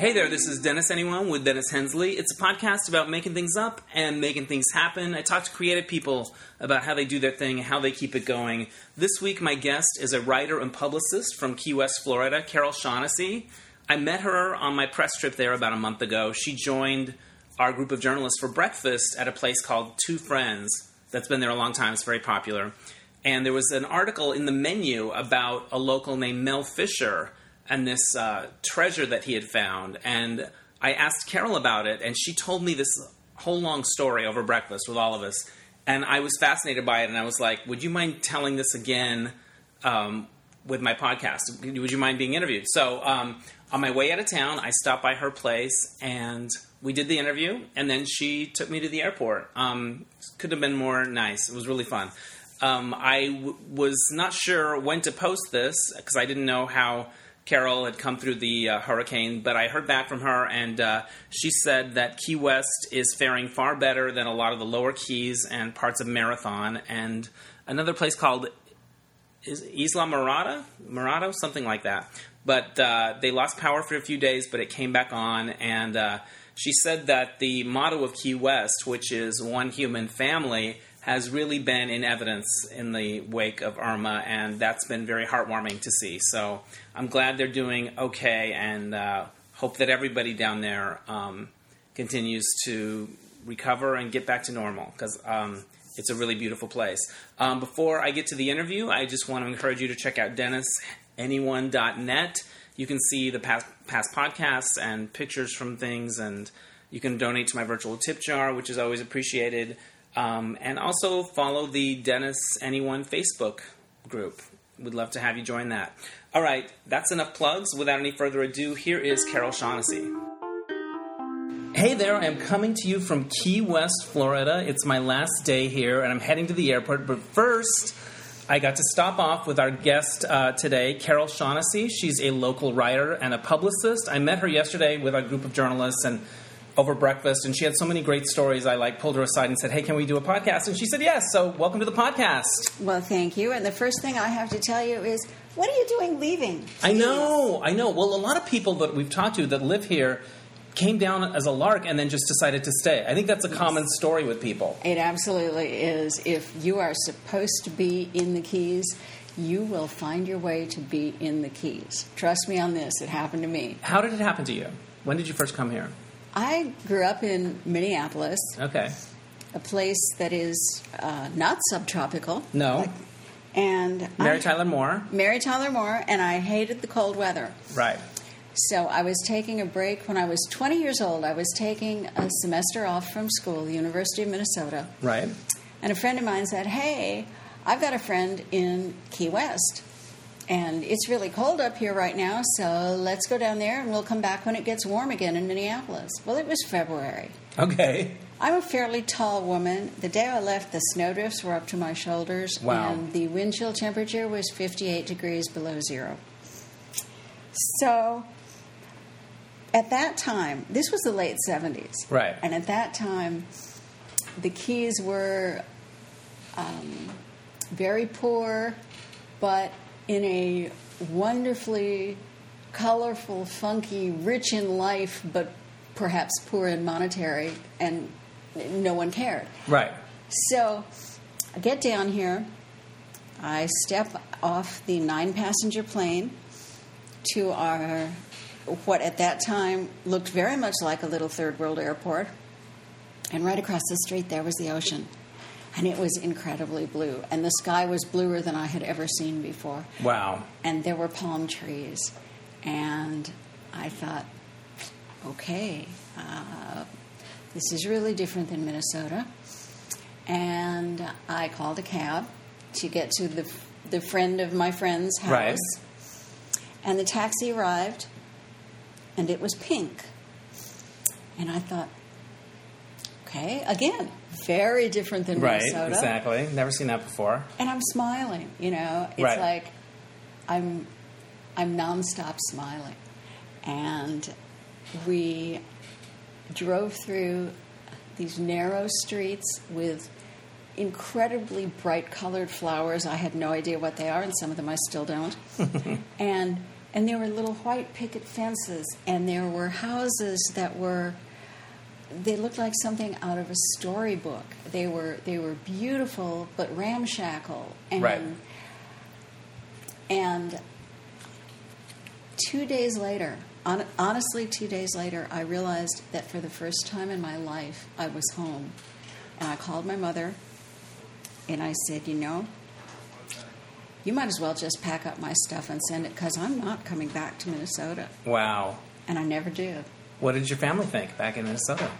Hey there, this is Dennis Anyone with Dennis Hensley. It's a podcast about making things up and making things happen. I talk to creative people about how they do their thing, and how they keep it going. This week, my guest is a writer and publicist from Key West, Florida, Carol Shaughnessy. I met her on my press trip there about a month ago. She joined our group of journalists for breakfast at a place called Two Friends that's been there a long time. It's very popular. And there was an article in the menu about a local named Mel Fisher and this uh, treasure that he had found. And I asked Carol about it, and she told me this whole long story over breakfast with all of us. And I was fascinated by it, and I was like, "Would you mind telling this again um, with my podcast? Would you mind being interviewed?" So um, on my way out of town, I stopped by her place, and we did the interview. And then she took me to the airport. Um, could have been more nice. It was really fun. Um, I w- was not sure when to post this because I didn't know how Carol had come through the uh, hurricane, but I heard back from her, and uh, she said that Key West is faring far better than a lot of the lower Keys and parts of Marathon, and another place called is Isla Morada, Morado, something like that. But uh, they lost power for a few days, but it came back on, and uh, she said that the motto of Key West, which is one human family, has really been in evidence in the wake of Irma, and that's been very heartwarming to see. So I'm glad they're doing okay, and uh, hope that everybody down there um, continues to recover and get back to normal because um, it's a really beautiful place. Um, before I get to the interview, I just want to encourage you to check out DennisAnyone.net. You can see the past, past podcasts and pictures from things, and you can donate to my virtual tip jar, which is always appreciated. Um, and also follow the Dennis Anyone Facebook group. We'd love to have you join that. All right, that's enough plugs. Without any further ado, here is Carol Shaughnessy. Hey there, I'm coming to you from Key West, Florida. It's my last day here, and I'm heading to the airport. But first, I got to stop off with our guest uh, today, Carol Shaughnessy. She's a local writer and a publicist. I met her yesterday with a group of journalists, and over breakfast, and she had so many great stories. I like pulled her aside and said, "Hey, can we do a podcast?" And she said, "Yes." So, welcome to the podcast. Well, thank you. And the first thing I have to tell you is, what are you doing leaving? I know, I know. Well, a lot of people that we've talked to that live here came down as a lark and then just decided to stay. I think that's a yes. common story with people. It absolutely is. If you are supposed to be in the Keys, you will find your way to be in the Keys. Trust me on this. It happened to me. How did it happen to you? When did you first come here? I grew up in Minneapolis. Okay. A place that is uh, not subtropical. No. Like, and Mary I, Tyler Moore. Mary Tyler Moore, and I hated the cold weather. Right. So I was taking a break when I was 20 years old. I was taking a semester off from school, the University of Minnesota. Right. And a friend of mine said, "Hey, I've got a friend in Key West." And it's really cold up here right now, so let's go down there and we'll come back when it gets warm again in Minneapolis. Well, it was February. Okay. I'm a fairly tall woman. The day I left, the snowdrifts were up to my shoulders, wow. and the wind chill temperature was 58 degrees below zero. So, at that time, this was the late 70s. Right. And at that time, the Keys were um, very poor, but in a wonderfully colorful, funky, rich in life, but perhaps poor in monetary, and no one cared. Right. So I get down here, I step off the nine passenger plane to our what at that time looked very much like a little third world airport. And right across the street there was the ocean and it was incredibly blue. And the sky was bluer than I had ever seen before. Wow. And there were palm trees. And I thought, okay, uh, this is really different than Minnesota. And I called a cab to get to the, the friend of my friend's house. Right. And the taxi arrived, and it was pink. And I thought, okay, again, very different than right, Minnesota. Exactly. Never seen that before. And I'm smiling. You know, it's right. like I'm I'm nonstop smiling, and we drove through these narrow streets with incredibly bright colored flowers. I had no idea what they are, and some of them I still don't. and and there were little white picket fences, and there were houses that were they looked like something out of a storybook. They were they were beautiful but ramshackle, and Right. and two days later, hon- honestly, two days later, I realized that for the first time in my life, I was home, and I called my mother, and I said, you know. You might as well just pack up my stuff and send it because I'm not coming back to Minnesota. Wow. And I never did. What did your family think back in Minnesota?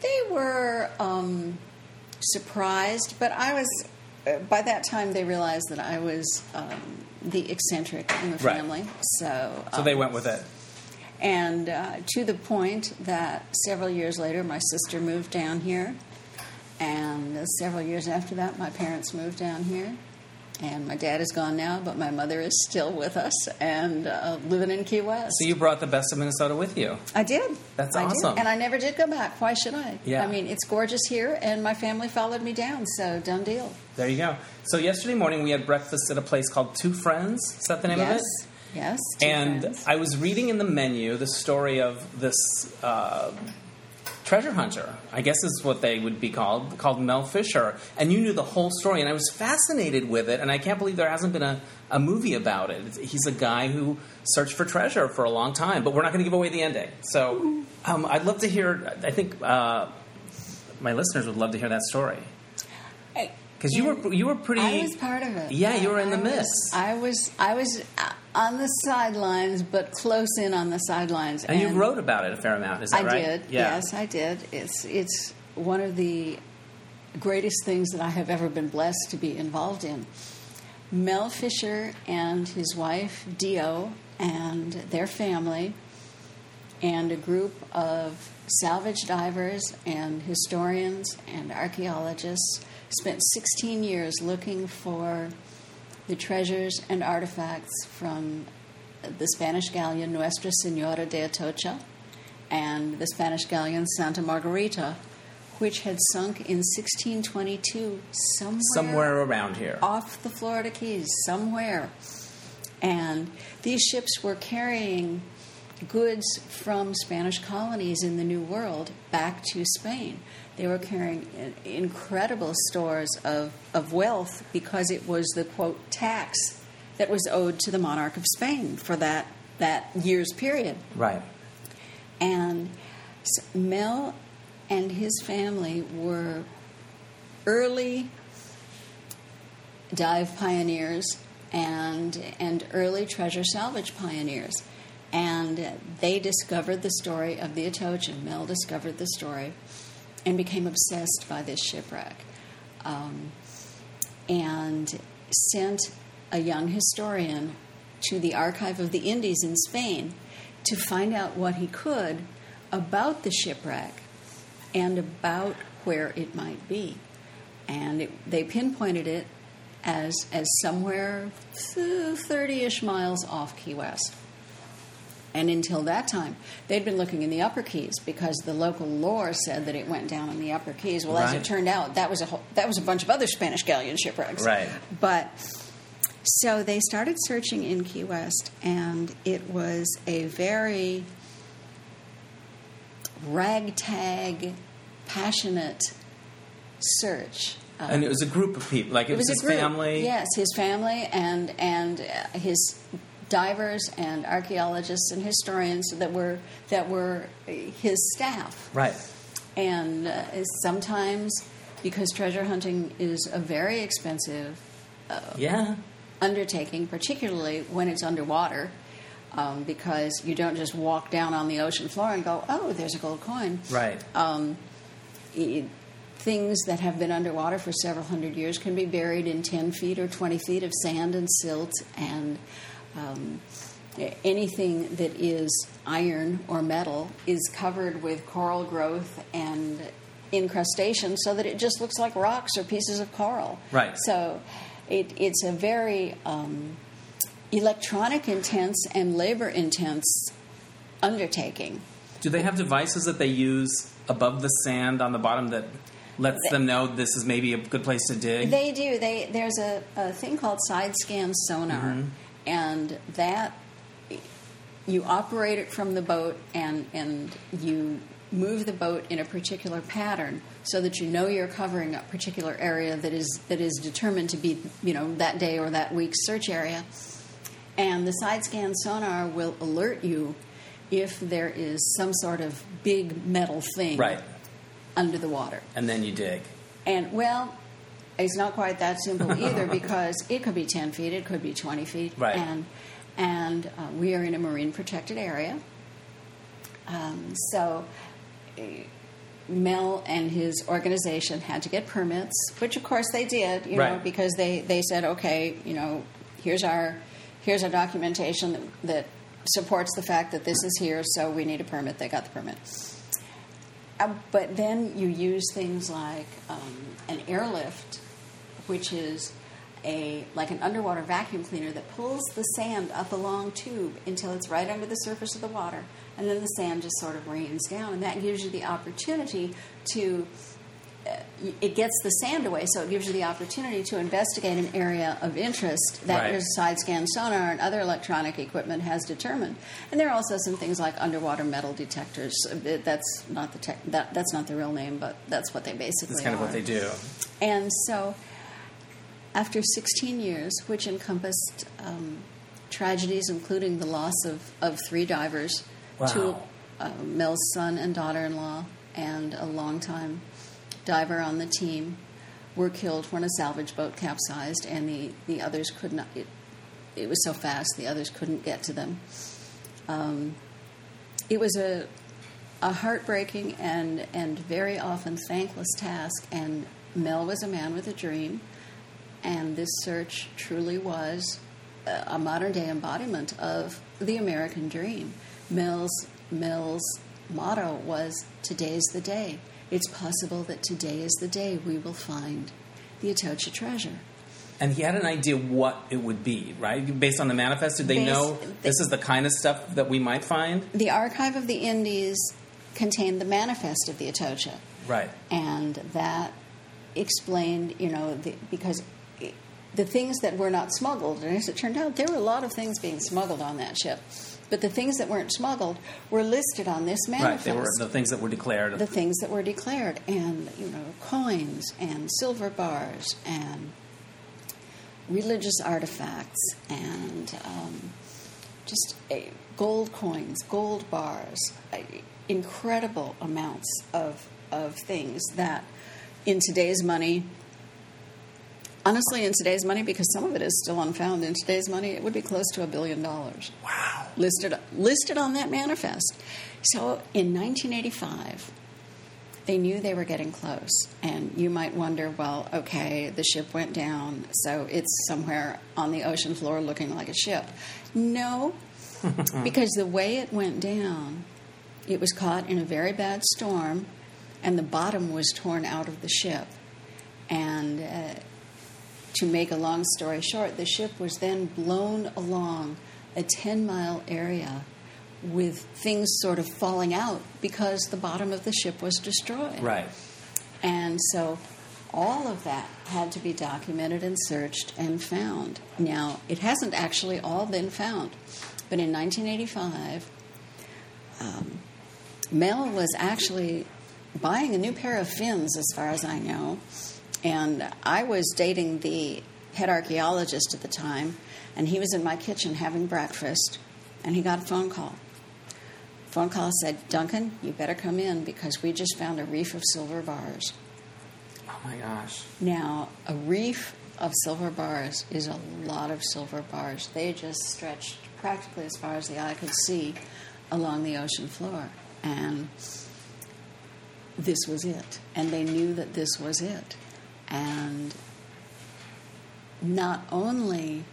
They were um, surprised, but I was. Uh, by that time, they realized that I was um, the eccentric in the Right. family. So, So they um, went with it. and uh, to the point that several years later, my sister moved down here, and uh, several years after that, my parents moved down here. And my dad is gone now, but my mother is still with us and uh, living in Key West. So you brought the best of Minnesota with you. I did. That's I did. awesome. And I never did go back. Why should I? Yeah. I mean, it's gorgeous here, and my family followed me down, so done deal. There you go. So yesterday morning we had breakfast at a place called Two Friends. Is that the name yes. of it? Yes. And friends. I was reading in the menu the story of this uh, treasure hunter, I guess is what they would be called, called Mel Fisher. And you knew the whole story, and I was fascinated with it. And I can't believe there hasn't been a, a movie about it. He's a guy who searched for treasure for a long time, but we're not going to give away the ending. So um, I'd love to hear, I think uh, my listeners would love to hear that story. Because you were, you were pretty. I was part of it. Yeah, you were in the I was- mist. I was. I was on the sidelines, but close in on the sidelines. and you wrote about it a fair amount, is that I right? did. Yeah. Yes, I did. It's it's one of the greatest things that I have ever been blessed to be involved in. Mel Fisher and his wife Deo and their family and a group of salvage divers and historians and archaeologists spent 16 years looking for the treasures and artifacts from the Spanish galleon Nuestra Senora de Atocha and the Spanish galleon Santa Margarita, which had sunk in 1622 somewhere, Somewhere around here. off the Florida Keys, somewhere. And these ships were carrying goods from Spanish colonies in the New World back to Spain. They were carrying incredible stores of, of wealth because it was the quote tax that was owed to the monarch of Spain for that, that year's period. Right. And Mel and his family were early dive pioneers and and early treasure salvage pioneers. And they discovered the story of the Atocha. Mel discovered the story and became obsessed by this shipwreck. Um, and sent a young historian to the Archive of the Indies in Spain to find out what he could about the shipwreck and about where it might be. And it, they pinpointed it as, as somewhere 30 ish miles off Key West. And until that time, they'd been looking in the Upper Keys because the local lore said that it went down in the Upper Keys. Well, as it turned out, that was a whole, that was a bunch of other Spanish galleon shipwrecks. Right. But so they started searching in Key West, and it was a very ragtag, passionate search. And it was a group of people, like it, it was, his group. family. Yes, his family and and uh, his divers and archaeologists and historians that were that were his staff. Right. And uh, sometimes, because treasure hunting is a very expensive Yeah. undertaking, particularly when it's underwater, um, because you don't just walk down on the ocean floor and go, "Oh, there's a gold coin." Right. Um, i- things that have been underwater for several hundred years can be buried in 10 feet or 20 feet of sand and silt and um, anything that is iron or metal is covered with coral growth and incrustation so that it just looks like rocks or pieces of coral. Right. So it, it's a very um, electronic intense and labor intense undertaking. Do they have devices that they use above the sand on the bottom that lets They- them know this is maybe a good place to dig? They do. They there's a, a thing called side scan sonar, Mm-hmm. And that you operate it from the boat and and you move the boat in a particular pattern so that you know you're covering a particular area that is that is determined to be you know that day or that week's search area and the side scan sonar will alert you if there is some sort of big metal thing Right. under the water And then you dig. and well it's not quite that simple either because it could be 10 feet it could be 20 feet Right. and and uh, we are in a marine protected area um, so uh, Mel and his organization had to get permits, which of course they did, you know, because they, they said, okay, you know, here's our here's our documentation that, that supports the fact that this is here, so we need a permit. They got the permit. Uh, but then you use things like um, an airlift, which is a like an underwater vacuum cleaner that pulls the sand up a long tube until it's right under the surface of the water, and then the sand just sort of rains down, and that gives you the opportunity to. Uh, it gets the sand away, so it gives you the opportunity to investigate an area of interest that Right. your side scan sonar and other electronic equipment has determined. And there are also some things like underwater metal detectors. Uh, That's not the tech, that, that's not the real name, but that's what they basically That's kind of what they do. And so, after 16 years, which encompassed um, tragedies, including the loss of, of three divers, Wow. two uh, Mel's son and daughter-in-law, and a longtime diver on the team, were killed when a salvage boat capsized, and the, the others could not. It, it was so fast, the others couldn't get to them. Um, it was a a heartbreaking and and very often thankless task. And Mel was a man with a dream, and this search truly was a, modern day embodiment of the American dream. Mill's, Mel's motto was "Today's the day." It's possible that today is the day we will find the Atocha treasure. And he had an idea what it would be, right? Based on the manifest, did they Based- know this is the kind of stuff that we might find? The Archive of the Indies contained the manifest of the Atocha. Right. and that explained, you know, the, because the things that were not smuggled, and as it turned out, there were a lot of things being smuggled on that ship, but the things that weren't smuggled were listed on this Right. manifest. They were the things that were declared. the things that were declared, and you know, coins and silver bars and religious artifacts and um, just uh, gold coins, gold bars, uh, incredible amounts of of things that in today's money. Honestly, in today's money, because some of it is still unfound, in today's money, it would be close to a billion dollars wow. listed listed on that manifest. So in 1985, they knew they were getting close, and you might wonder, well, okay, the ship went down, so it's somewhere on the ocean floor looking like a ship. No, because the way it went down, it was caught in a very bad storm, and the bottom was torn out of the ship, and. Uh, to make a long story short, the ship was then blown along a 10 mile area with things sort of falling out because the bottom of the ship was destroyed. Right. And so all of that had to be documented and searched and found. Now, it hasn't actually all been found, but in 1985, um, Mel was actually buying a new pair of fins, as far as I know. And I was dating the head archaeologist at the time, and he was in my kitchen having breakfast, and he got a phone call. Phone call said, Duncan, you better come in because we just found a reef of silver bars. Oh my gosh. Now, a reef of silver bars is a lot of silver bars. They just stretched practically as far as the eye could see along the ocean floor. And this was it. And they knew that this was it. And not only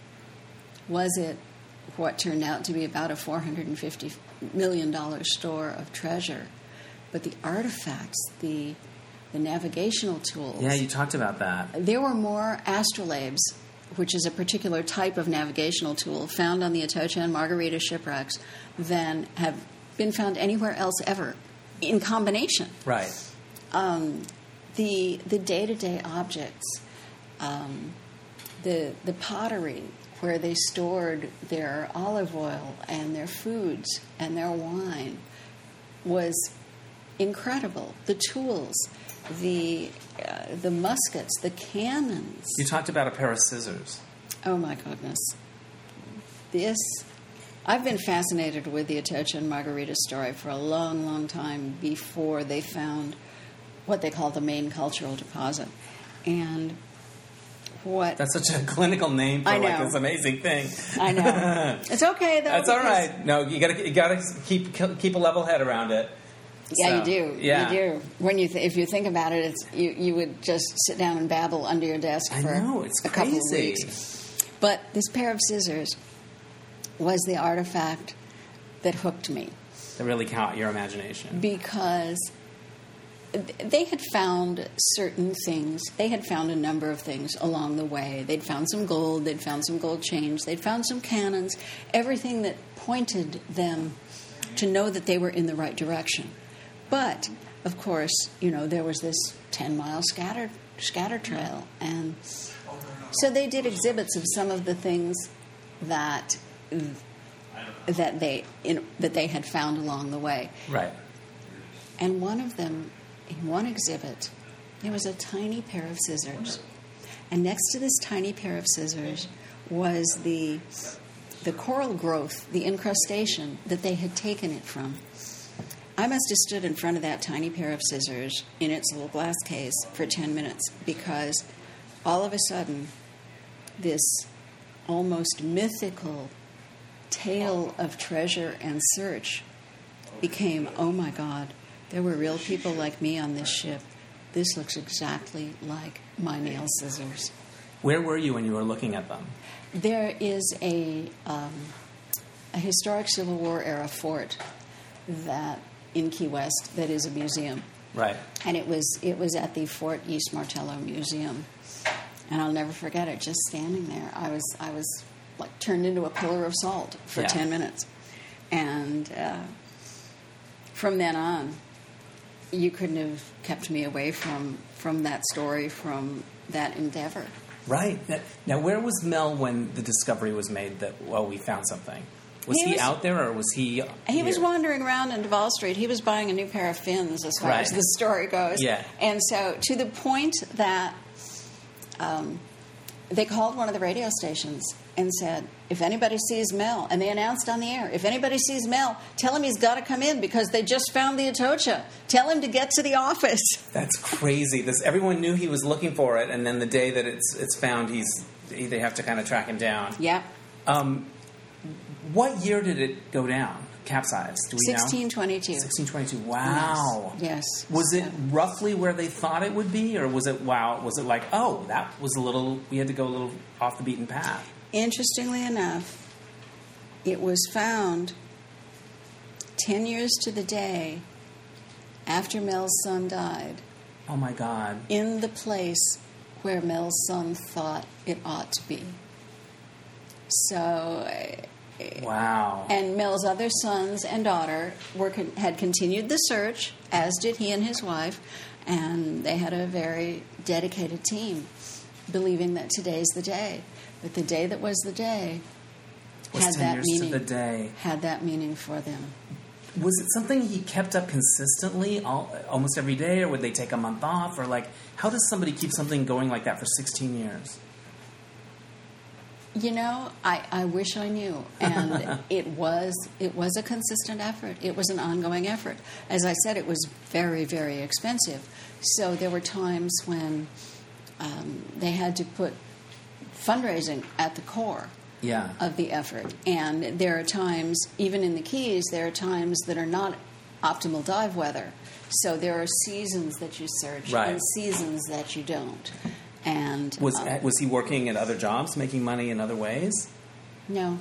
was it what turned out to be about a $450 million store of treasure, but the artifacts, the, the navigational tools. Yeah, you talked about that. There were more astrolabes, which is a particular type of navigational tool found on the Atocha and Margarita shipwrecks, than have been found anywhere else ever in combination. Right. Um, the the day to day objects, um, the the pottery, where they stored their olive oil and their foods and their wine was incredible. The tools, the uh, the muskets, the cannons. You talked about a pair of scissors. Oh my goodness. This I've been fascinated with the Atocha and Margarita story for a long, long time before they found what they call the main cultural deposit. And what That's such a clinical name for like this amazing thing. I know. it's okay though. That's all right. No, you gotta you gotta keep keep a level head around it. Yeah, So, you do. Yeah, You do. When you th- if you think about it, it's you, you would just sit down and babble under your desk I for know it's a couple of crazy. weeks. But this pair of scissors was the artifact that hooked me That really caught your imagination. because they had found certain things. They had found a number of things along the way. They'd found some gold, they'd found some gold chains, they'd found some cannons, everything that pointed them to know that they were in the right direction. But, of course, you know, there was this 10 mile scatter, scatter trail. And so they did exhibits of some of the things that. That they in, that they had found along the way, Right. and one of them, in one exhibit, there was a tiny pair of scissors. And next to this tiny pair of scissors was the, the coral growth, the incrustation that they had taken it from. I must have stood in front of that tiny pair of scissors in its little glass case for 10 minutes because all of a sudden, this almost mythical tale of treasure and search became oh my God, there were real people like me on this ship. This looks exactly like my nail scissors. Where were you when you were looking at them? There is a, um, a historic Civil War era fort that in Key West that is a museum, Right. and it was it was at the Fort East Martello Museum, and I'll never forget it. Just standing there, I was I was like turned into a pillar of salt for Yeah. ten minutes, and uh, from then on, you couldn't have kept me away from from that story, from that endeavor. Right. Now- where was Mel when the discovery was made that well we found something? Was He he, was- out there or was he? He was wandering around in Duval Street. He was buying a new pair of fins, as far Right. as the story goes. Yeah. And so, to the point that um, they called one of the radio stations and said, "If anybody sees Mel," and they announced on the air, "If anybody sees Mel, tell him he's got to come in because they just found the Atocha. Tell him to get to the office." That's crazy. This everyone knew he was looking for it, and then the day that it's it's found, he's they have to kind of track him down. Yeah. Um, what year did it go down? Capsize? Do we know? Sixteen twenty-two. 1622. Wow. Yes. Was it roughly where they thought it would be, or was it wow? Was it like oh that was a little? We had to go a little off the beaten path. Interestingly enough, it was found 10 years to the day after Mel's son died Oh my God. in the place where Mel's son thought it ought to be. So, Wow. and Mel's other sons and daughter were con- had continued the search, as did he and his wife, and they had a very dedicated team, believing that today's the day. But the day that was the day was had 10 that meaning. the day. Had that meaning for them. Was it something he kept up consistently, all, almost every day, or would they take a month off, or like how does somebody keep something going like that for 16 years? You know, I, I wish I knew, and it was it was a consistent effort. It was an ongoing effort. As I said, it was very very expensive. So there were times when um, they had to put fundraising at the core Yeah. of the effort. And there are times, even in the Keys, there are times that are not optimal dive weather. So there are seasons that you search Right. and seasons that you don't. And Was um, was he working at other jobs, making money in other ways? no,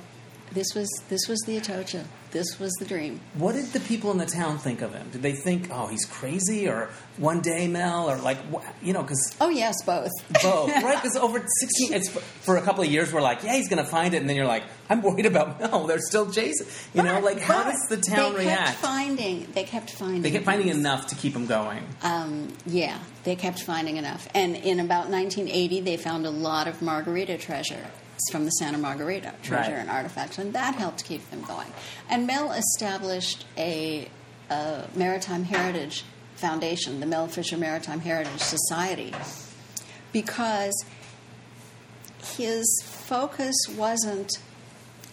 this was this was the Atocha. This was the dream. What did the people in the town think of him? Did they think, "Oh, he's crazy," or "One day, Mel," or like, you know, because Oh yes, both. both, right? Because over sixteen, it's for a couple of years, we're like, "Yeah, he's going to find it," and then you're like, "I'm worried about Mel. They're still chasing." You know, like how does the town they react? Kept finding. They kept finding. they kept finding things. enough to keep him going. Um, yeah, they kept finding enough. And in about 1980, they found a lot of margarita treasure. From the Santa Margarita treasure Right. and artifacts, and that helped keep them going. And Mel established a, a maritime heritage foundation, the Mel Fisher Maritime Heritage Society, because his focus wasn't,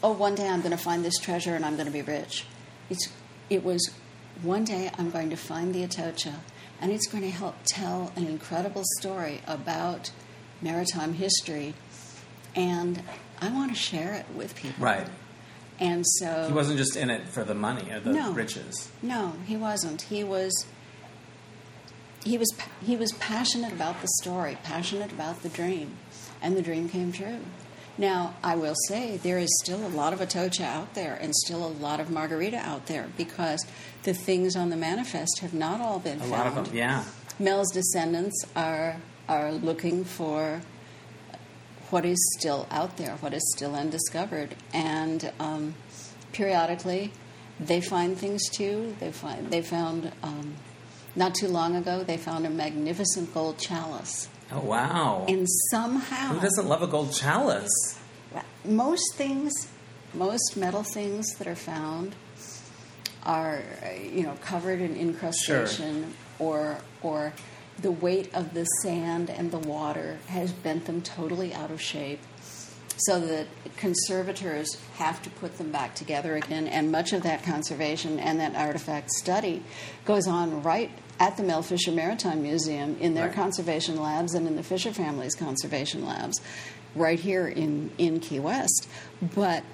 oh, one day I'm going to find this treasure and I'm going to be rich. It's, it was, one day I'm going to find the Atocha and it's going to help tell an incredible story about maritime history and I want to share it with people. Right. And so. He wasn't just in it for the money or the No. riches. No, he wasn't. He was he was he was passionate about the story, passionate about the dream, and the dream came true. Now, I will say there is still a lot of Atocha out there and still a lot of margarita out there because the things on the manifest have not all been A found. lot of them, yeah. Mel's descendants are are looking for what is still out there, what is still undiscovered, and um, periodically they find things too. They find they found um, not too long ago they found a magnificent gold chalice, Oh wow. and somehow Who doesn't love a gold chalice? most things, most metal things that are found are, you know, covered in incrustation or or the weight of the sand and the water has bent them totally out of shape. So that conservators have to put them back together again, and much of that conservation and that artifact study goes on right at the Mel Fisher Maritime Museum in their Right. conservation labs and in the Fisher family's conservation labs, right here in, in Key West. But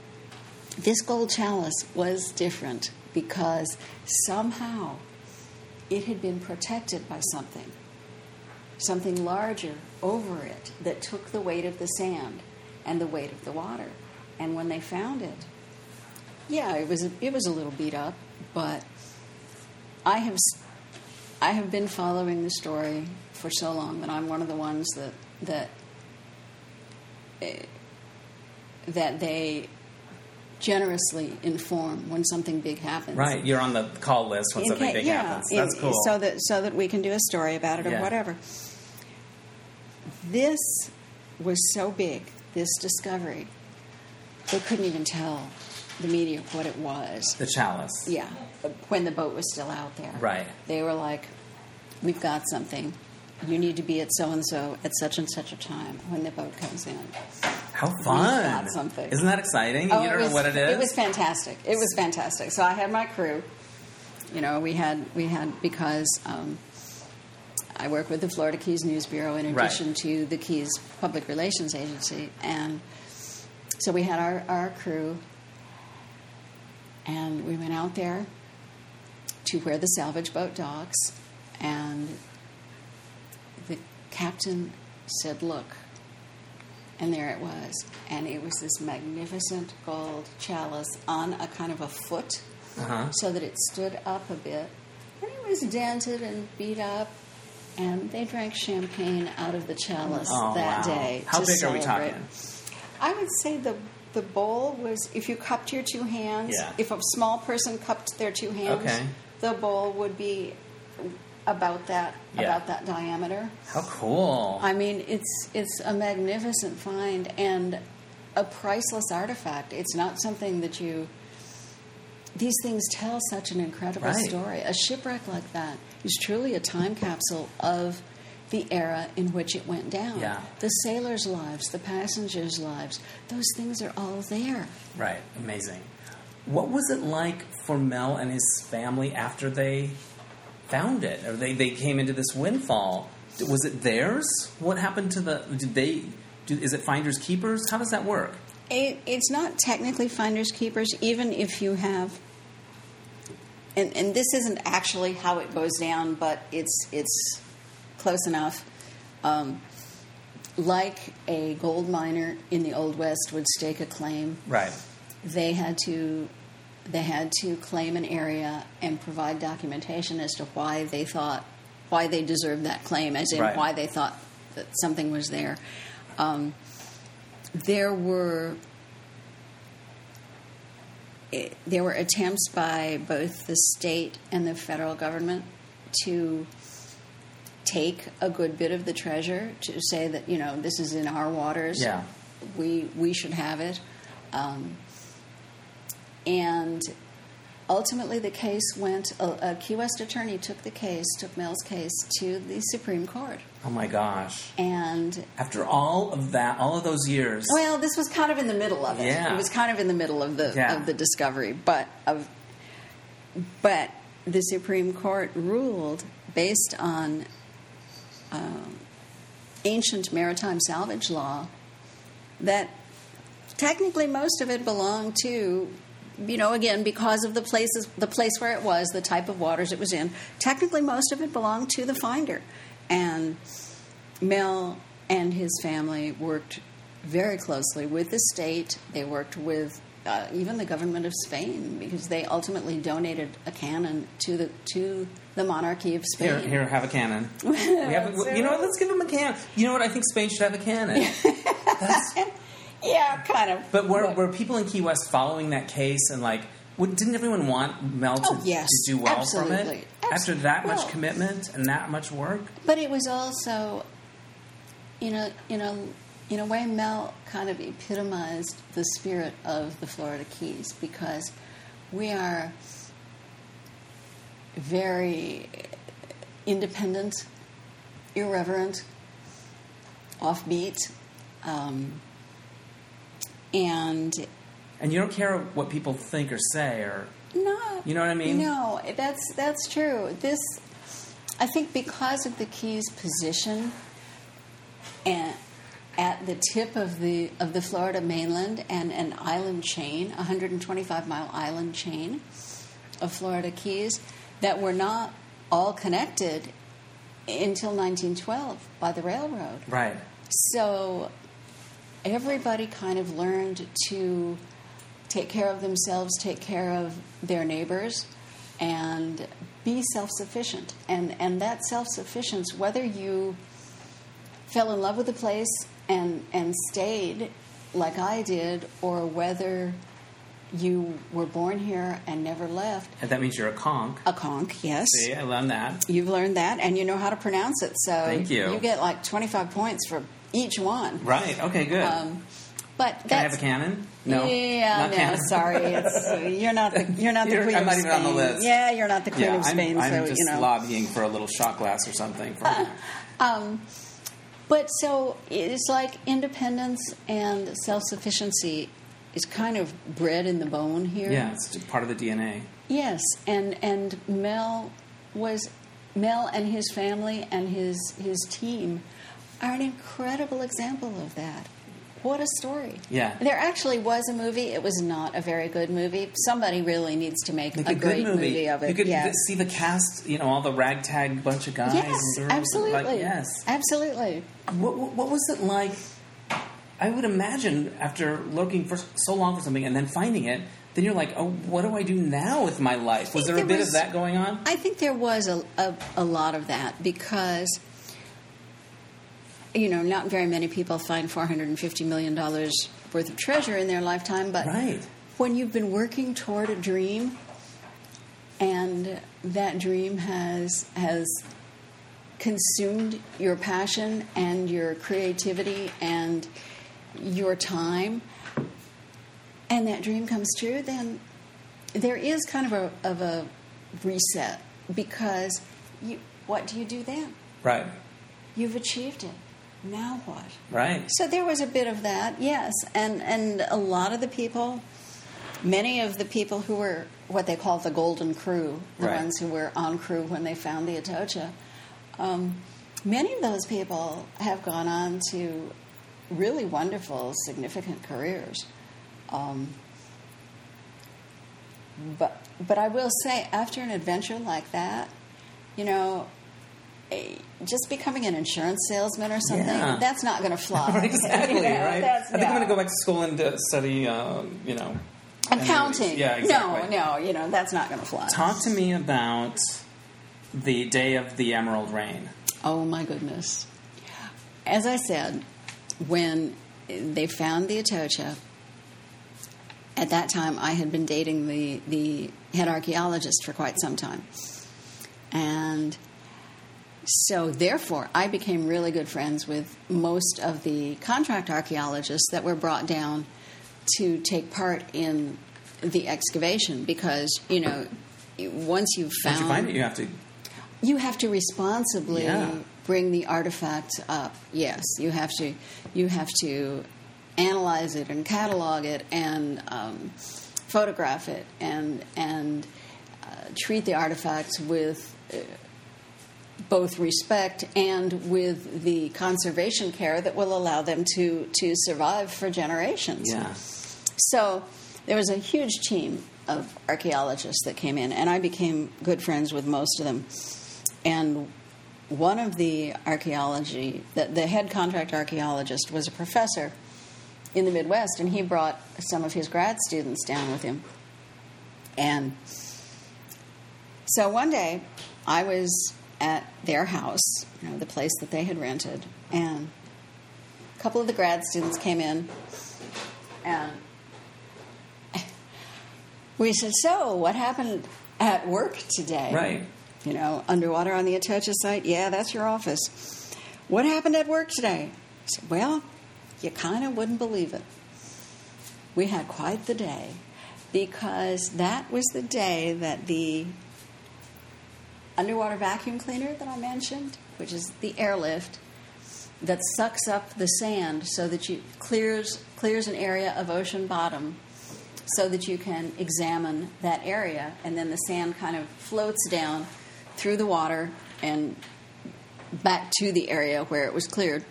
this gold chalice was different because somehow it had been protected by something, something larger over it that took the weight of the sand and the weight of the water. And when they found it, yeah, it was it was a little beat up, but I have I have been following the story for so long that I'm one of the ones that that eh, that they generously inform when something big happens. Right. You're on the call list when In something ca- big yeah, happens. That's cool. So that so that we can do a story about it or Yeah. whatever. This was so big, this discovery, they couldn't even tell the media what it was. the chalice. Yeah, when the boat was still out there. Right. They were like, "We've got something. You need to be at so and so at such and such a time when the boat comes in." How fun. We've got something. Isn't that exciting? Oh, you it don't was, know what it is? It was fantastic. It was fantastic. So I had my crew. You know, we had we had because um, I work with the Florida Keys News Bureau in Right. addition to the Keys Public Relations Agency, and so we had our, our crew, and we went out there to where the salvage boat docks, and the captain said, "Look." And there it was. And it was this magnificent gold chalice on a kind of a foot Uh-huh. so that it stood up a bit. And it was dented and beat up. And they drank champagne out of the chalice Oh, that wow. day. How to big are we celebrate. talking? I would say the the bowl was if you cupped your two hands. Yeah. If a small person cupped their two hands, Okay. the bowl would be about that Yeah. about that diameter. How cool. I mean, it's it's a magnificent find and a priceless artifact. It's not something that you. These things tell such an incredible Right. story. A shipwreck like that is truly a time capsule of the era in which it went down. Yeah. The sailors' lives, the passengers' lives, those things are all there. Right, amazing. What was it like for Mel and his family after they found it, or they, they came into this windfall? Was it theirs? What happened to the? Did they? Do, is it finders keepers? How does that work? It, it's not technically finders keepers, even if you have. And, and this isn't actually how it goes down, but it's it's close enough. Um, like a gold miner in the Old West would stake a claim, Right. they had to they had to claim an area and provide documentation as to why they thought why they deserved that claim, as in Right. why they thought that something was there. Um, there were there were attempts by both the state and the federal government to take a good bit of the treasure to say that you know this is in our waters Yeah. we we should have it. Um, and ultimately, the case went. A, a Key West attorney took the case, took Mel's case to the Supreme Court, Oh my gosh. and After all of that, all of those years. well, this was kind of in the middle of it. Yeah. It was kind of in the middle of the Yeah. of the discovery, but of but the Supreme Court ruled based on um, ancient maritime salvage law that technically most of it belonged to you know again because of the places the place where it was the type of waters it was in technically most of it belonged to the finder and Mel and his family worked very closely with the state. They worked with uh, even the government of Spain because they ultimately donated a cannon to the to the monarchy of Spain. Here, here, have a cannon. We have a, you know what? Let's give them a cannon. You know what? I think Spain should have a cannon. That's, Yeah, kind of. but were, were people in Key West following that case and like, didn't everyone want Mel to, Oh, yes. to do well from Absolutely. it after that much Well- commitment and that much work? But it was also, you know, you know, in a way, Mel kind of epitomized the spirit of the Florida Keys because we are very independent, irreverent, offbeat, um, and And you don't care what people think or say, or no, You know what I mean? No, that's that's true. This, I think, because of the Keys' position, and at the tip of the of the Florida mainland and an island chain, a 125 mile island chain of Florida Keys, that were not all connected until 1912 by the railroad. right? So everybody kind of learned to take care of themselves, take care of their neighbors, and be self sufficient. And, and that self sufficiency, whether you fell in love with the place and, and stayed like I did, or whether you were born here and never left, And that means you're a conch. a conch, yes. See, I learned that. You've learned that, and you know how to pronounce it. So Thank you. You get like twenty five points for each one. Right. Okay. Good. Um, but Can I have a cannon? No. Yeah, Not no, cannon. sorry, it's, uh, you're not the you're not the You're- queen I'm of not even Spain. on the list. Yeah, you're not the queen Yeah, of Spain. I'm, I'm so just you know. lobbying for a little shot glass or something. For Um, but so it's like independence and self sufficiency is kind of bred in the bone here. yeah, it's part of the DNA. Yes, and and Mel was Mel and his family and his his team are an incredible example of that. What a story! Yeah. there actually was a movie. It was not a very good movie. Somebody really needs to make, Like a, a, good movie. of it. You could yes. see the cast, you know, all the ragtag bunch of guys. yes, absolutely. Like, yes. absolutely. What, what, what was it like? I would imagine after looking for so long for something and then finding it, then you're like, oh, what do I do now with my life? Was think there a bit was- of that going on? I think there was a, a, a lot of that because, you know, not very many people find $450 million worth of treasure in their lifetime, but Right. when you've been working toward a dream and that dream has, has consumed your passion and your creativity and your time, and that dream comes true, then there is kind of a of a reset because you what do you do then? Right. You've achieved it. Now what? Right. So there was a bit of that, yes, and and a lot of the people, many of the people who were what they call the golden crew, the Right. ones who were on crew when they found the Atocha, um, many of those people have gone on to really wonderful, significant careers. Um, but but I will say, after an adventure like that, you know, just becoming an insurance salesman or something, Yeah. that's not going to fly. exactly, You know, right? I think I'm going to go back to school and uh, study, uh, you know, Accounting. Yeah, exactly. No, no, you know, that's not going to fly. Talk to me about the day of the Emerald Rain. Oh my goodness. As I said, when they found the Atocha, at that time I had been dating the, the head archaeologist for quite some time. And So, therefore, I became really good friends with most of the contract archaeologists that were brought down to take part in the excavation because, you know, once you've Once found you find it, you have to. you have to responsibly Yeah. bring the artifact up. Yes, you have to. You have to analyze it and catalog it and um, photograph it and and uh, treat the artifacts with uh, both respect and with the conservation care that will allow them to to survive for generations. Yeah. So there was a huge team of archaeologists that came in, and I became good friends with most of them. And one of the archaeology, the, the head contract archaeologist, was a professor in the Midwest, and he brought some of his grad students down with him. And so one day, I was at their house, you know, the place that they had rented, and a couple of the grad students came in, and we said, "So, what happened at work today?" Right. You know, underwater on the Atocha site. Yeah, that's your office. What happened at work today? I said, "Well, you kind of wouldn't believe it. We had quite the day because that was the day that the underwater vacuum cleaner that I mentioned, which is the airlift that sucks up the sand so that you clears clears an area of ocean bottom so that you can examine that area and then the sand kind of floats down through the water and back to the area where it was cleared.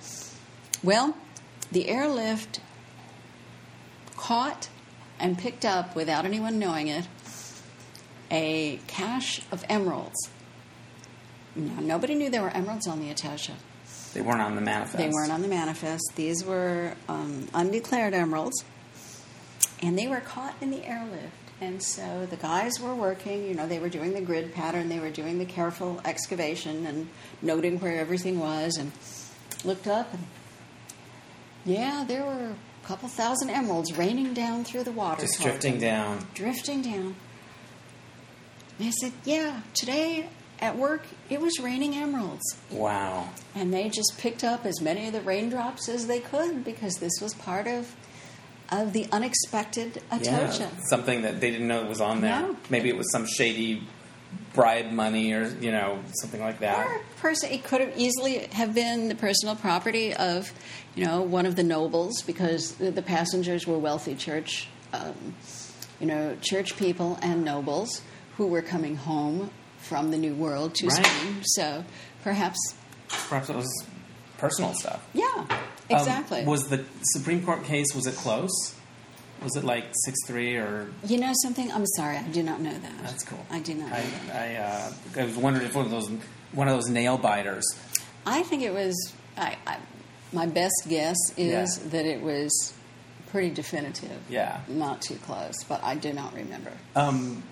Well, the airlift caught and picked up without anyone knowing it a cache of emeralds. Now, nobody knew there were emeralds on the Atocha. They weren't on the manifest. They weren't on the manifest. These were um, undeclared emeralds, and they were caught in the airlift. And so the guys were working. You know, they were doing the grid pattern. They were doing the careful excavation and noting where everything was. And looked up, and yeah, there were a couple thousand emeralds raining down through the water. Just toward drifting down. drifting down. And I said, "Yeah, today at work it was raining emeralds." Wow. And they just picked up as many of the raindrops as they could because this was part of of the unexpected Atocha. Yeah. Something that they didn't know was on there. No. Maybe it was some shady bribe money or you know something like that. Or person, it could have easily have been the personal property of, you know, one of the nobles because the, the passengers were wealthy church, um, you know, church people and nobles who were coming home from the New World to Right. Spain. So perhaps, Perhaps it was personal stuff. yeah, Um, exactly. was the Supreme Court case was it close? Was it like six three or? you know something? I'm sorry, I do not know that. That's cool. I do not know I that. I, uh, I was wondering if one of those one of those nail biters. I think it was. I, I, my best guess is Yeah. that it was pretty definitive. Yeah. Not too close, but I do not remember. Um,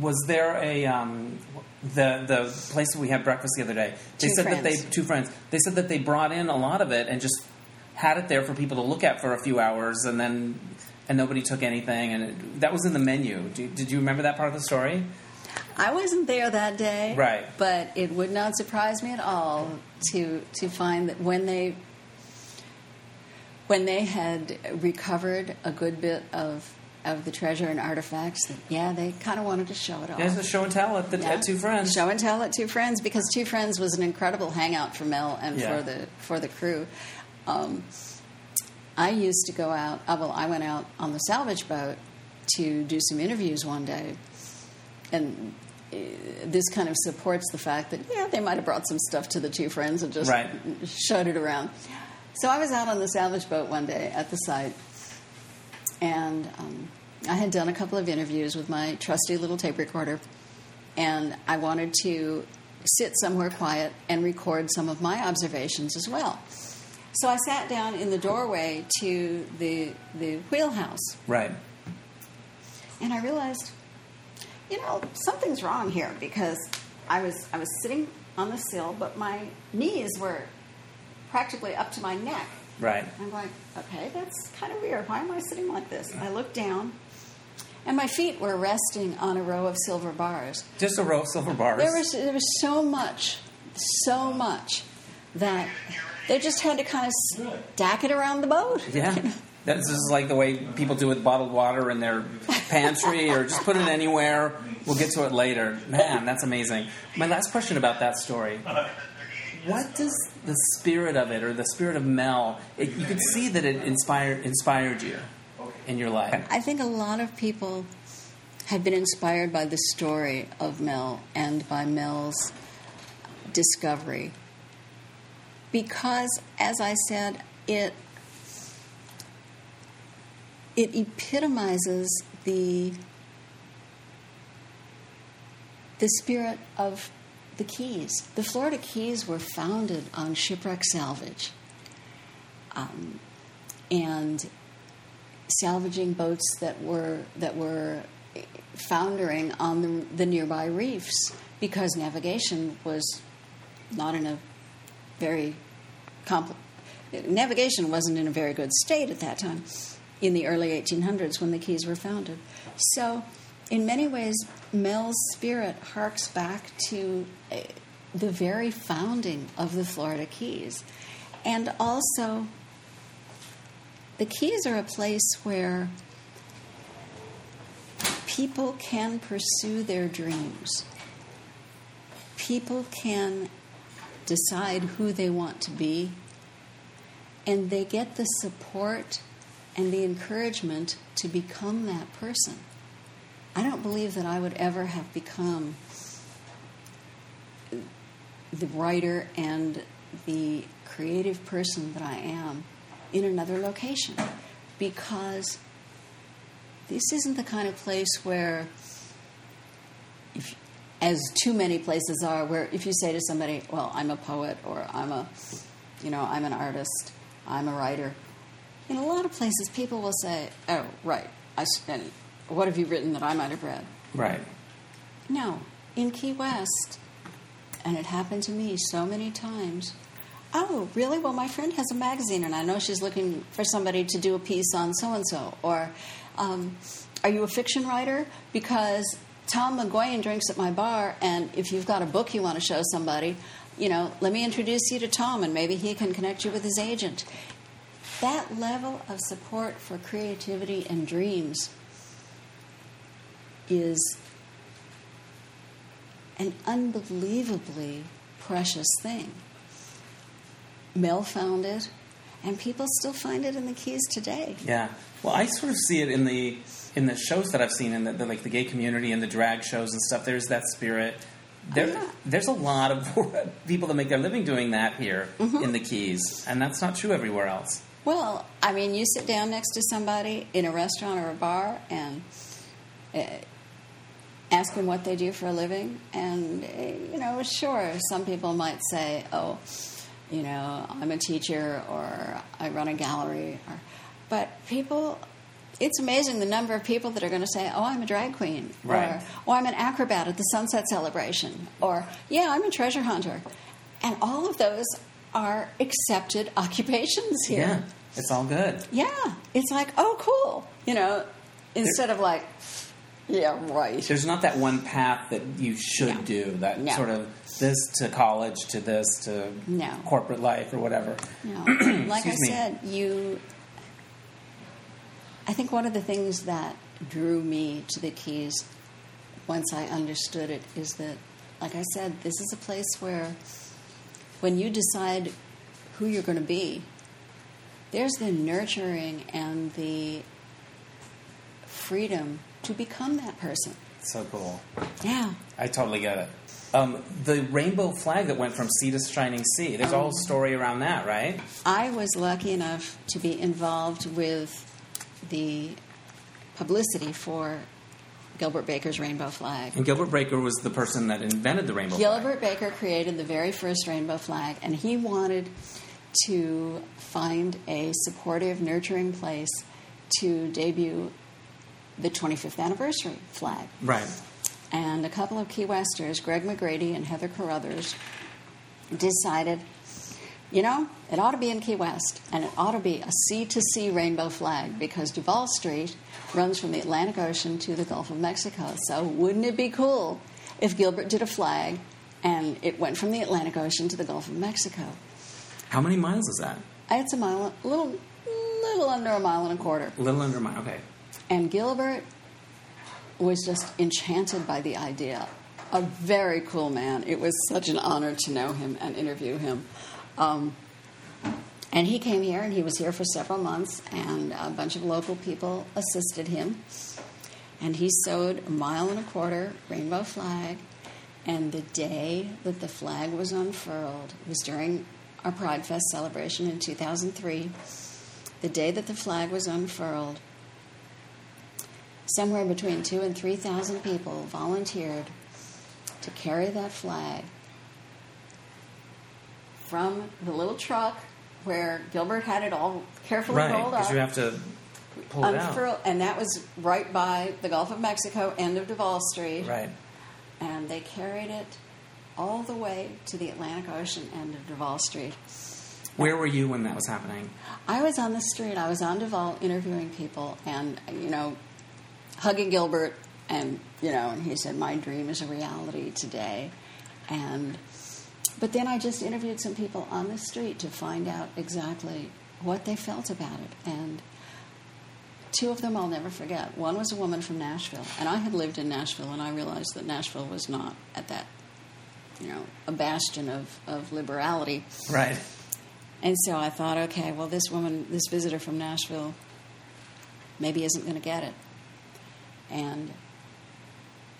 was there a um, the the place we had breakfast the other day? They Two said that they two friends. They said that they brought in a lot of it and just had it there for people to look at for a few hours, and then and nobody took anything. And it, that was in the menu. Do, did you remember that part of the story? I wasn't there that day, Right. But it would not surprise me at all to to find that when they when they had recovered a good bit of of the treasure and artifacts, that yeah, they kind of wanted to show it off. There's a show and tell at the Yeah. at Two Friends. Show and tell at Two Friends because Two Friends was an incredible hangout for Mel and Yeah. for the for the crew. Um, I used to go out. Uh, well, I went out on the salvage boat to do some interviews one day, and uh, this kind of supports the fact that yeah, they might have brought some stuff to the Two Friends and just Right. showed it around. So I was out on the salvage boat one day at the site, and um, I had done a couple of interviews with my trusty little tape recorder, and I wanted to sit somewhere quiet and record some of my observations as well. So I sat down in the doorway to the the wheelhouse, Right. and I realized, you know, something's wrong here because I was I was sitting on the sill, but my knees were practically up to my neck. Right. I'm like, okay, that's kind of weird. Why am I sitting like this? I looked down, and my feet were resting on a row of silver bars. Just a row of silver bars. There was there was so much so much that they just had to kind of stack it around the boat. Yeah. That's just like the way people do with bottled water in their pantry or just put it anywhere. We'll get to it later. Man, that's amazing. My last question about that story. What does the spirit of it or the spirit of Mel, it, you could see that it inspired, inspired you in your life. I think a lot of people have been inspired by the story of Mel and by Mel's discovery. Because, as I said, it it epitomizes the the spirit of the Keys. The Florida Keys were founded on shipwreck salvage, um, and salvaging boats that were that were foundering on the, the nearby reefs because navigation was not in a very compl- navigation wasn't in a very good state at that time in the early 1800s when the Keys were founded. So, in many ways, Mel's spirit harks back to uh, the very founding of the Florida Keys. And also, the Keys are a place where people can pursue their dreams. People can decide who they want to be, and they get the support and the encouragement to become that person. I don't believe that I would ever have become the writer and the creative person that I am in another location. Because this isn't the kind of place where if, as too many places are where if you say to somebody well i'm a poet or i'm a you know i'm an artist i'm a writer in a lot of places people will say oh right I, and what have you written that i might have read? Right. no. In key west and it happened to me so many times oh really? Well my friend has a magazine and i know she's looking for somebody to do a piece on so and so or um, are you a fiction writer? Because tom McGuane drinks at my bar and if you've got a book you want to show somebody you know let me introduce you to tom and maybe he can connect you with his agent. That level of support for creativity and dreams is an unbelievably precious thing. Mel found it, and people still find it in the Keys today. Yeah. Well, I sort of see it in the in the shows that I've seen in the, the like the gay community and the drag shows and stuff. There's that spirit. There, yeah. There's a lot of people that make their living doing that here Mm-hmm. in the Keys, and that's not true everywhere else. Well, I mean, you sit down next to somebody in a restaurant or a bar and uh, ask them what they do for a living, and uh, you know, sure, some people might say, "Oh, you know, I'm a teacher or I run a gallery," or, but people. It's amazing the number of people that are going to say, "Oh, I'm a drag queen," Right. or "Oh, I'm an acrobat at the Sunset Celebration," or "Yeah, I'm a treasure hunter," and all of those are accepted occupations here. Yeah, it's all good. Yeah, it's like, oh, cool. You know, instead of like, yeah, right. There's not that one path that you should No. do. That No. sort of this to college to this to No. corporate life or whatever. No, like I me. said, you. I think one of the things that drew me to the Keys once I understood it is that, like I said, this is a place where when you decide who you're going to be, there's the nurturing and the freedom to become that person. So cool. Yeah. I totally get it. Um, the rainbow flag that went from sea to shining sea. There's a whole story around that, right? I was lucky enough to be involved with the publicity for Gilbert Baker's rainbow flag. And Gilbert Baker was the person that invented the rainbow flag. Gilbert Baker created the very first rainbow flag, and he wanted to find a supportive, nurturing place to debut the 25th anniversary flag. Right. And a couple of Key Westers, Greg McGrady and Heather Carruthers, decided, you know, it ought to be in Key West, and it ought to be a sea to sea rainbow flag because Duval Street runs from the Atlantic Ocean to the Gulf of Mexico. So, wouldn't it be cool if Gilbert did a flag and it went from the Atlantic Ocean to the Gulf of Mexico. How many miles is that? It's a mile, a little, little under a mile and a quarter. A little under a mile. Okay. And Gilbert was just enchanted by the idea. A very cool man. It was such an honor to know him and interview him. Um, and he came here, and he was here for several months, and a bunch of local people assisted him. And he sewed a mile and a quarter rainbow flag. And the day that the flag was unfurled was during our Pride Fest celebration in 2003. The day that the flag was unfurled, somewhere between two and three thousand people volunteered to carry that flag from the little truck where Gilbert had it all carefully Right, rolled because up. you have to pull it um, unfurl, and that was right by the Gulf of Mexico, end of Duval Street. Right. And they carried it all the way to the Atlantic Ocean end of Duval Street. Where were you when that was happening? I was on the street. I was on Duval interviewing people, and you know, hugging Gilbert, and you know, and he said, "My dream is a reality today," and but then I just interviewed some people on the street to find out exactly what they felt about it, and two of them I'll never forget. One was a woman from Nashville, and I had lived in Nashville, and I realized that Nashville was not at that, you know, a bastion of, of liberality. Right. And so I thought, okay, well, this woman, this visitor from Nashville, maybe isn't going to get it. And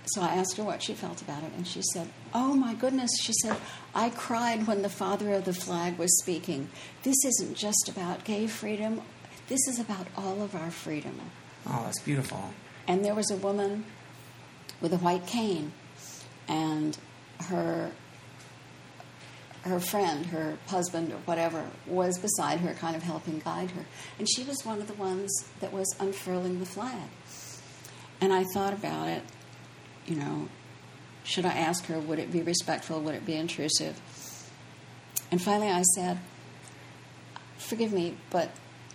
so I asked her what she felt about it, and she said, Oh my goodness, she said, I cried when the father of the flag was speaking. This isn't just about gay freedom, this is about all of our freedom. Oh, that's beautiful. And there was a woman with a white cane, and her her friend, her husband, or whatever, was beside her, kind of helping guide her. And she was one of the ones that was unfurling the flag. And I thought about it, you know, should I ask her, would it be respectful, would it be intrusive? And finally I said, Forgive me, but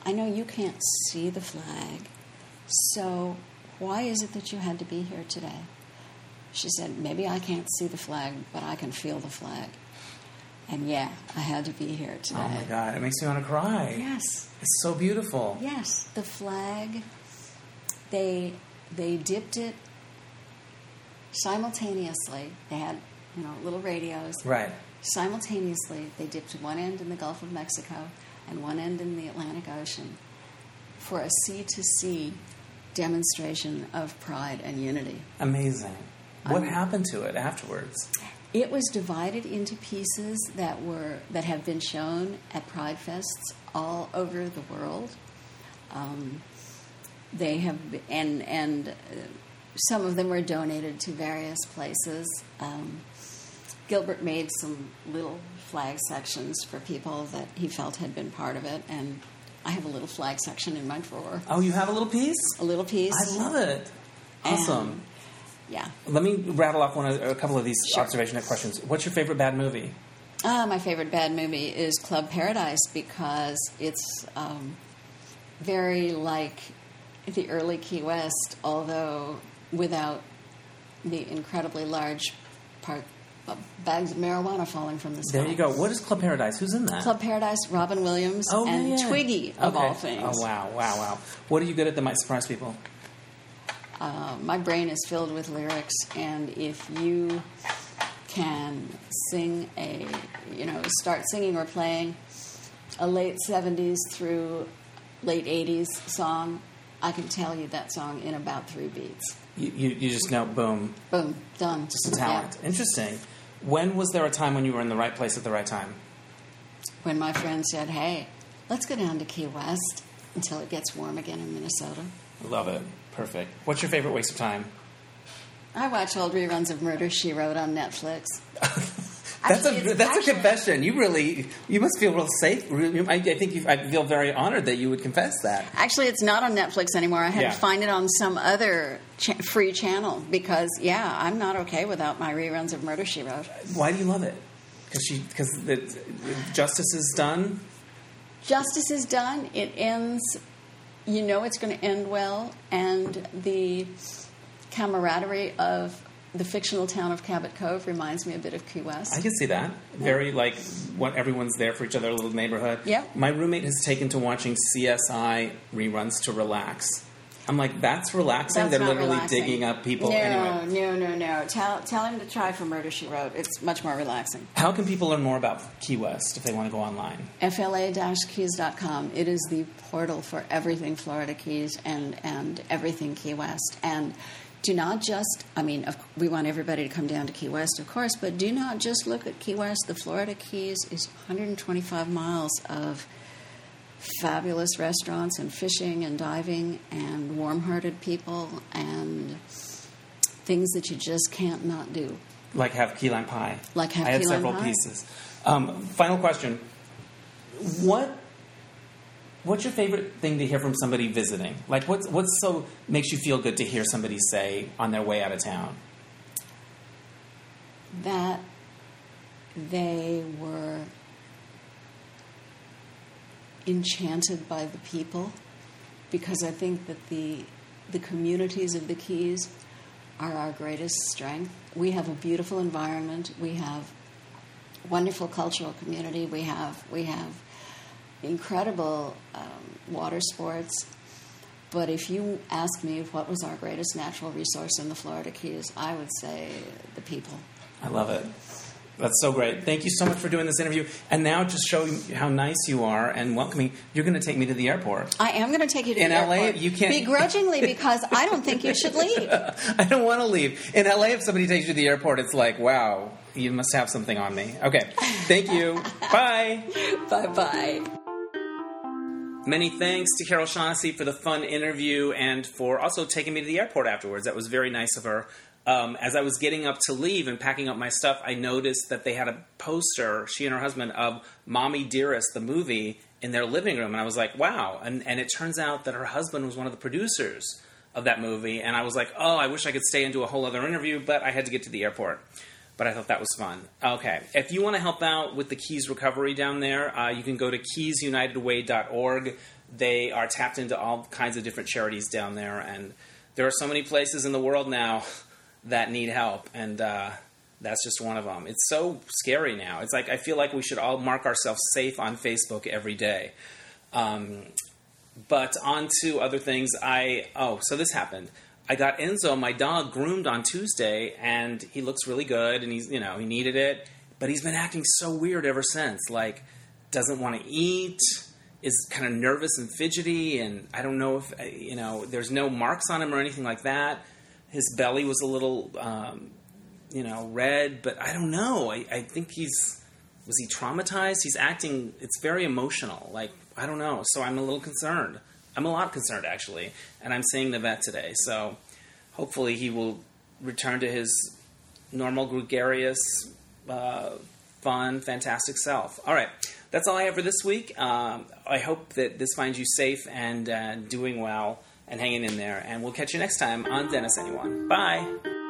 I know you can't see the flag, so why is it that you had to be here today? She said, Maybe I can't see the flag, but I can feel the flag. And yeah, I had to be here today. Oh my God, it makes me want to cry. Yes, It's so beautiful. yes. The flag, they they dipped it simultaneously. They had, you know, little radios. Right. Simultaneously, they dipped one end in the Gulf of Mexico and one end in the Atlantic Ocean for a sea to sea demonstration of pride and unity. Amazing. What I'm- happened to it afterwards? It was divided into pieces that were that have been shown at Pride Fests all over the world. Um, they have, and and some of them were donated to various places. Um, Gilbert made some little flag sections for people that he felt had been part of it, and I have a little flag section in my drawer. Oh, you have a little piece? A little piece. I love it. Awesome. And, yeah. Let me rattle off one of, a couple of these Sure. observation questions. What's your favorite bad movie? Uh, my favorite bad movie is Club Paradise because it's um, very like the early Key West, although without the incredibly large part, bags of marijuana falling from the sky. There you go. What is Club Paradise? Who's in that? Club Paradise, Robin Williams, oh, and yeah. Twiggy, of Okay. all things. Oh, wow, wow, wow. What are you good at that might surprise people? Uh, my brain is filled with lyrics, and if you can sing a, you know, start singing or playing a late 70s through late 80s song, I can tell you that song in about three beats. You, you, you just know, boom, Boom, done. just a talent. Interesting. When was there a time when you were in the right place at the right time? When my friend said, hey, let's go down to Key West until it gets warm again in Minnesota. I love it. Perfect. What's your favorite waste of time? I watch old reruns of Murder, She Wrote on Netflix. That's Actually, a that's a confession. You really you must feel real safe. I, I think you, I feel very honored that you would confess that. Actually, it's not on Netflix anymore. I had Yeah. to find it on some other cha- free channel because, yeah, I'm not okay without my reruns of Murder She Wrote. Why do you love it? Because she because the justice is done. Justice is done. It ends. You know it's going to end well, and the camaraderie of the fictional town of Cabot Cove reminds me a bit of Key West. I can see that. Very like what everyone's there for each other, a little neighborhood. Yeah. My roommate has taken to watching CSI reruns to relax. I'm like, that's relaxing. That's They're literally relaxing. digging up people. No, Anyway, no, no, no. Tell, tell him to try for Murder She Wrote. It's much more relaxing. how can people learn more about Key West if they want to go online? FLA-keys.com. It is the portal for everything Florida Keys and, and everything Key West. And do not just, I mean, we want everybody to come down to Key West, of course, but do not just look at Key West. The Florida Keys is 125 miles of fabulous restaurants and fishing and diving and warm-hearted people and things that you just can't not do. Like have key lime pie. Like have I had key lime several pie. pieces. Um, final question: What What's your favorite thing to hear from somebody visiting? Like, what's what's so makes you feel good to hear somebody say on their way out of town? that they were enchanted by the people because I think that the the communities of the Keys are our greatest strength. We have a beautiful environment. We have wonderful cultural community. We have we have incredible um, water sports. But if you ask me what was our greatest natural resource in the Florida Keys, I would say the people. I love it. That's so great. Thank you so much for doing this interview. And now, just showing how nice you are and welcoming, you're going to take me to the airport. I am going to take you to In the LA, airport. you can't- begrudgingly because I don't think you should leave. I don't want to leave. In LA, if somebody takes you to the airport, it's like, wow, you must have something on me. Okay. Thank you. Bye. bye bye. Many thanks to Carol Shaughnessy for the fun interview and for also taking me to the airport afterwards. That was very nice of her. Um, as I was getting up to leave and packing up my stuff, I noticed that they had a poster, she and her husband, of Mommy Dearest, the movie, in their living room. And I was like, wow. And, and it turns out that her husband was one of the producers of that movie. And I was like, oh, I wish I could stay and do a whole other interview, but I had to get to the airport. But I thought that was fun. Okay. If you want to help out with the Keys recovery down there, uh, you can go to keysunitedway.org. They are tapped into all kinds of different charities down there. And there are so many places in the world now that need help. And uh, that's just one of them. It's so scary now. It's like I feel like we should all mark ourselves safe on Facebook every day. Um, but on to other things. I oh, so this happened. I got Enzo, my dog, groomed on Tuesday, and he looks really good, and he's you know he needed it, but he's been acting so weird ever since. Like doesn't want to eat, is kind of nervous and fidgety, and I don't know if you know. There's no marks on him or anything like that. His belly was a little um, you know red, but I don't know. I, I think he's was he traumatized? He's acting. It's very emotional. Like I don't know. So I'm a little concerned. I'm a lot concerned actually, and I'm seeing the vet today. So hopefully he will return to his normal gregarious, uh, fun, fantastic self. All right, that's all I have for this week. Um, I hope that this finds you safe and uh, doing well and hanging in there. And we'll catch you next time on Dennis Anyone. Bye.